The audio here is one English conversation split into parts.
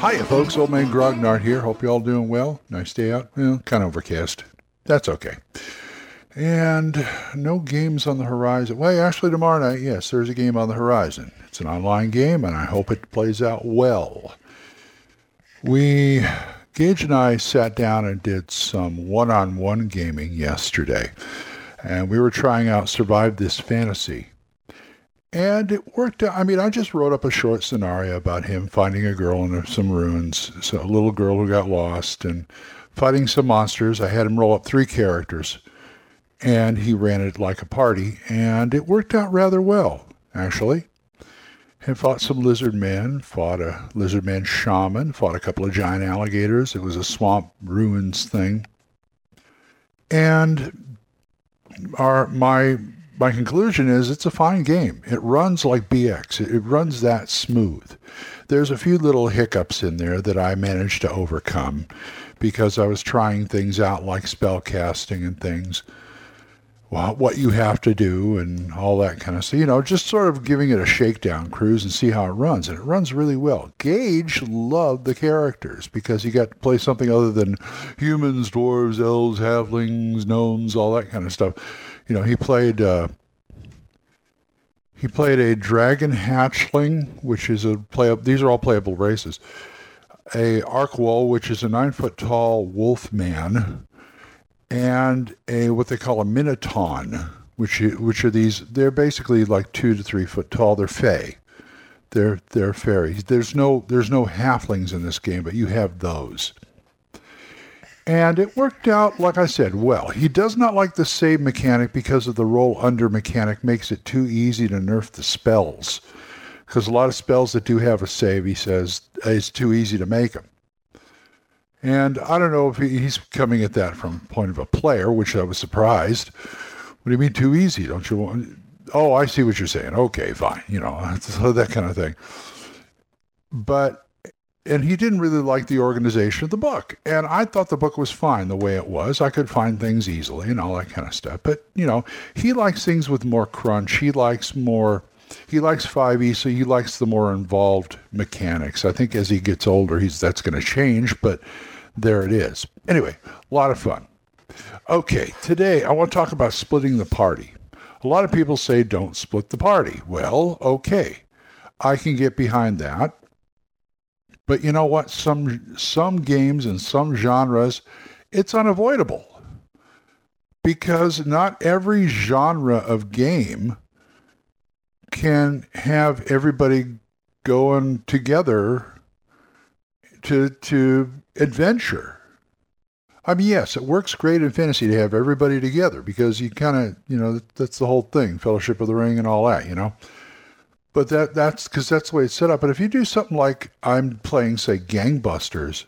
Hiya, folks. Old Man Grognard here. Hope you all doing well. Nice day out. Well, kind of overcast. That's okay. And no games on the horizon. Well, actually, tomorrow night, yes, there's a game on the horizon. It's an online game, and I hope it plays out well. We, Gage and I sat down and did some one on one gaming yesterday, and we were trying out Survive This Fantasy. And it worked out. I mean, I just wrote up a short scenario about him finding a girl in some ruins, so a little girl who got lost, and fighting some monsters. I had him roll up three characters and he ran it like a party, and it worked out rather well, actually. And fought some lizard men, fought a lizard man shaman, fought a couple of giant alligators. It was a swamp ruins thing. And our my my conclusion is it's a fine game. It runs like BX. It, runs that smooth. There's a few little hiccups in there that I managed to overcome because I was trying things out like spell casting and things well, what you have to do and all that kind of stuff. You know, just sort of giving it a shakedown cruise and see how it runs. And it runs really well. Gage loved the characters because he got to play something other than humans, dwarves, elves, halflings, gnomes, all that kind of stuff. You know, he played. Uh, he played a dragon hatchling, which is a play. These are all playable races. A Arkwall, which is a nine foot tall wolf man and a what they call a minotaur, which which are these. They're basically like two to three foot tall. They're fey. They're they're fairies. There's no there's no halflings in this game, but you have those. And it worked out, like I said, well. He does not like the save mechanic because of the roll under mechanic makes it too easy to nerf the spells. Because a lot of spells that do have a save, he says, it's too easy to make them. And I don't know if he's coming at that from point of a player, which I was surprised. What do you mean too easy? Don't you want? Oh, I see what you're saying. Okay, fine. You know, that kind of thing. But and he didn't really like the organization of the book. And I thought the book was fine the way it was. I could find things easily and all that kind of stuff. But, you know, he likes things with more crunch. He likes more he likes 5e, so he likes the more involved mechanics. I think as he gets older, he's that's going to change, but there it is. Anyway, a lot of fun. Okay, today I want to talk about splitting the party. A lot of people say don't split the party. Well, okay. I can get behind that. But you know what? Some some games and some genres, it's unavoidable. Because not every genre of game can have everybody going together to to adventure. I mean, yes, it works great in fantasy to have everybody together because you kind of, you know, that's the whole thing, Fellowship of the Ring and all that, you know. But that that's because that's the way it's set up. But if you do something like I'm playing, say, Gangbusters,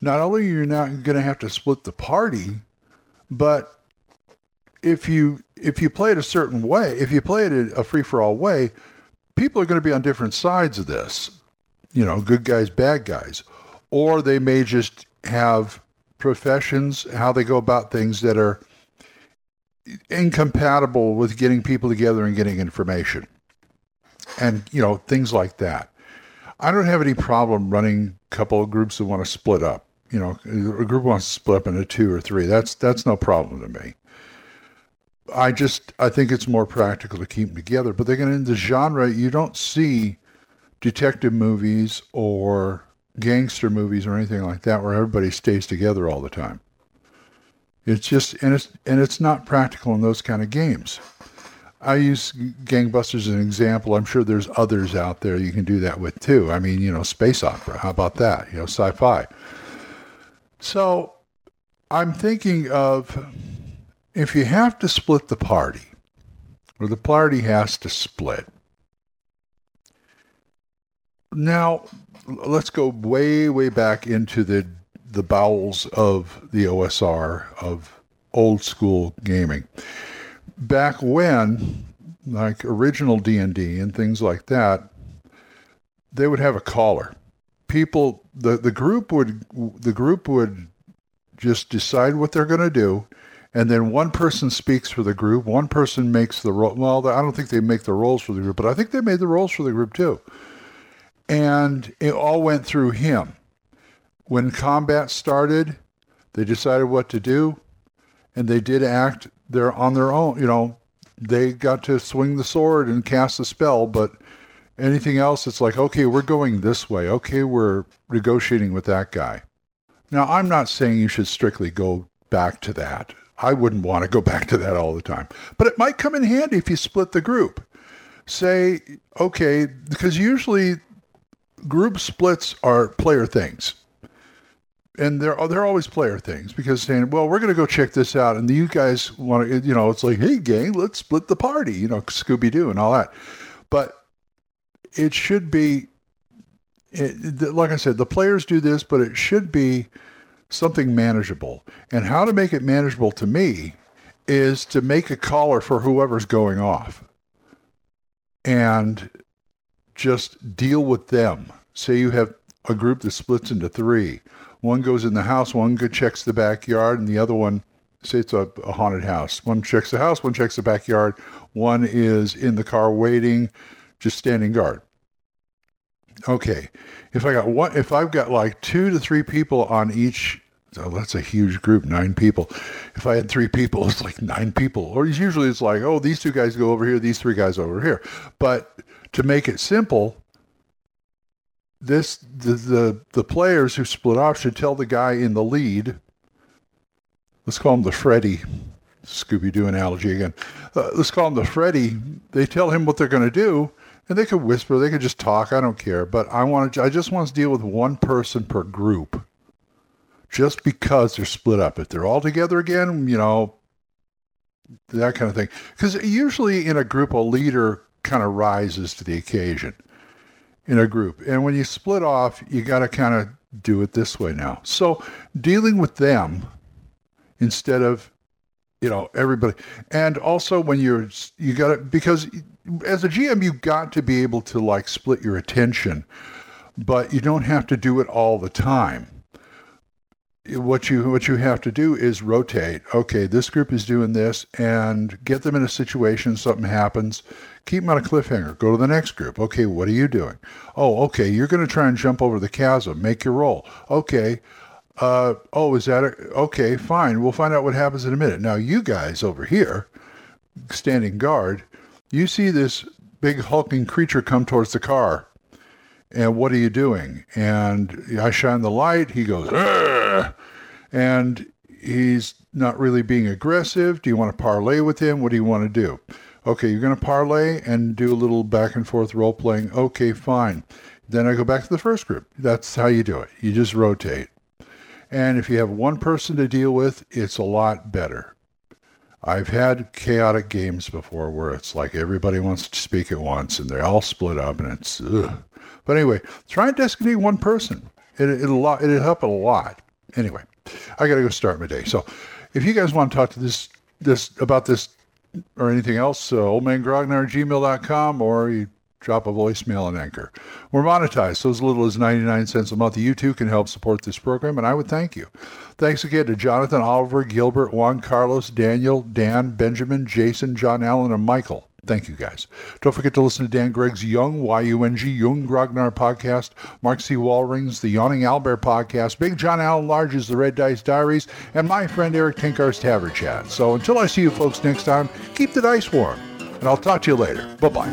not only are you not going to have to split the party, but if you if you play it a certain way, if you play it a free for all way, people are going to be on different sides of this. You know, good guys, bad guys or they may just have professions, how they go about things that are incompatible with getting people together and getting information. And you know things like that. I don't have any problem running a couple of groups that want to split up. You know, a group wants to split up into two or three. That's that's no problem to me. I just I think it's more practical to keep them together. But again, in the genre, you don't see detective movies or gangster movies or anything like that where everybody stays together all the time. It's just and it's and it's not practical in those kind of games. I use Gangbusters as an example. I'm sure there's others out there you can do that with too. I mean, you know, space opera. How about that? You know, sci-fi. So I'm thinking of if you have to split the party, or the party has to split. Now, let's go way, way back into the the bowels of the OSR of old school gaming. Back when, like original D and D and things like that, they would have a caller. People, the the group would the group would just decide what they're going to do, and then one person speaks for the group. One person makes the roll. Well, I don't think they make the rolls for the group, but I think they made the rolls for the group too. And it all went through him when combat started, they decided what to do, and they did act there on their own. You know, they got to swing the sword and cast a spell, but anything else, it's like, okay, we're going this way. Okay, we're negotiating with that guy. Now, I'm not saying you should strictly go back to that. I wouldn't want to go back to that all the time, but it might come in handy if you split the group. Say, okay, because usually group splits are player things and they're they're always player things because saying, well, we're going to go check this out, and you guys want to, you know, it's like, hey, gang, let's split the party, you know, Scooby Doo and all that. But it should be, it, like I said, the players do this, but it should be something manageable. And how to make it manageable to me is to make a caller for whoever's going off, and just deal with them. Say you have a group that splits into three one goes in the house, one checks the backyard, and the other one, say it's a, a haunted house. One checks the house, one checks the backyard, one is in the car waiting, just standing guard. Okay, if I got one, if I've got like two to three people on each so that's a huge group, nine people. If I had three people, it's like nine people. Or usually it's like, oh, these two guys go over here, these three guys over here. But to make it simple, this the, the the players who split off should tell the guy in the lead. Let's call him the Freddy. Scooby Doo analogy again. Uh, let's call him the Freddy. They tell him what they're going to do, and they could whisper. They could just talk. I don't care. But I want to. I just want to deal with one person per group. Just because they're split up. If they're all together again, you know, that kind of thing. Because usually in a group, a leader kind of rises to the occasion in a group. And when you split off, you got to kind of do it this way now. So dealing with them instead of you know everybody and also when you're you got to because as a gm you got to be able to like split your attention but you don't have to do it all the time what you what you have to do is rotate okay this group is doing this and get them in a situation something happens keep them on a cliffhanger. Go to the next group. Okay, what are you doing? Oh, okay, you're going to try and jump over the chasm. Make your roll. Okay. Uh, oh, is that a, okay? Fine. We'll find out what happens in a minute. Now, you guys over here, standing guard, you see this big hulking creature come towards the car. And what are you doing? And I shine the light. He goes, Argh! And he's not really being aggressive. Do you want to parlay with him? What do you want to do? Okay, you're going to parlay and do a little back and forth role playing. Okay, fine. Then I go back to the first group. That's how you do it. You just rotate. And if you have one person to deal with, it's a lot better. I've had chaotic games before where it's like everybody wants to speak at once and they're all split up and it's ugh. But anyway, try and designate one person. It, it'll, it'll help a lot. Anyway, I got to go start my day. So if you guys want to talk to this this about this or anything else, uh, oldmangrognard gmail.com or you drop a voicemail on Anchor. We're monetized, so as little as 99 cents a month. You too can help support this program, and I would thank you. Thanks again to Jonathan, Oliver, Gilbert, Juan Carlos, Daniel, Dan, Benjamin, Jason, John Allen, and Michael. Thank you guys. Don't forget to listen to Dan Gregg's Yung, Y-U-N-G, Yung Grognard podcast, Mark C. Wallring's The Yawning Albert podcast, Big John Allen Large's The Red Dice Diaries, and my friend Eric Tinkar's Tavern Chat. So until I see you folks next time, keep the dice warm. And I'll talk to you later. Bye-bye.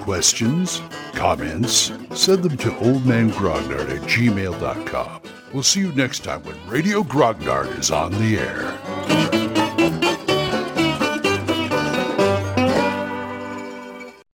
Questions? Comments? Send them to oldmangrognard at gmail.com. We'll see you next time when Radio Grognard is on the air.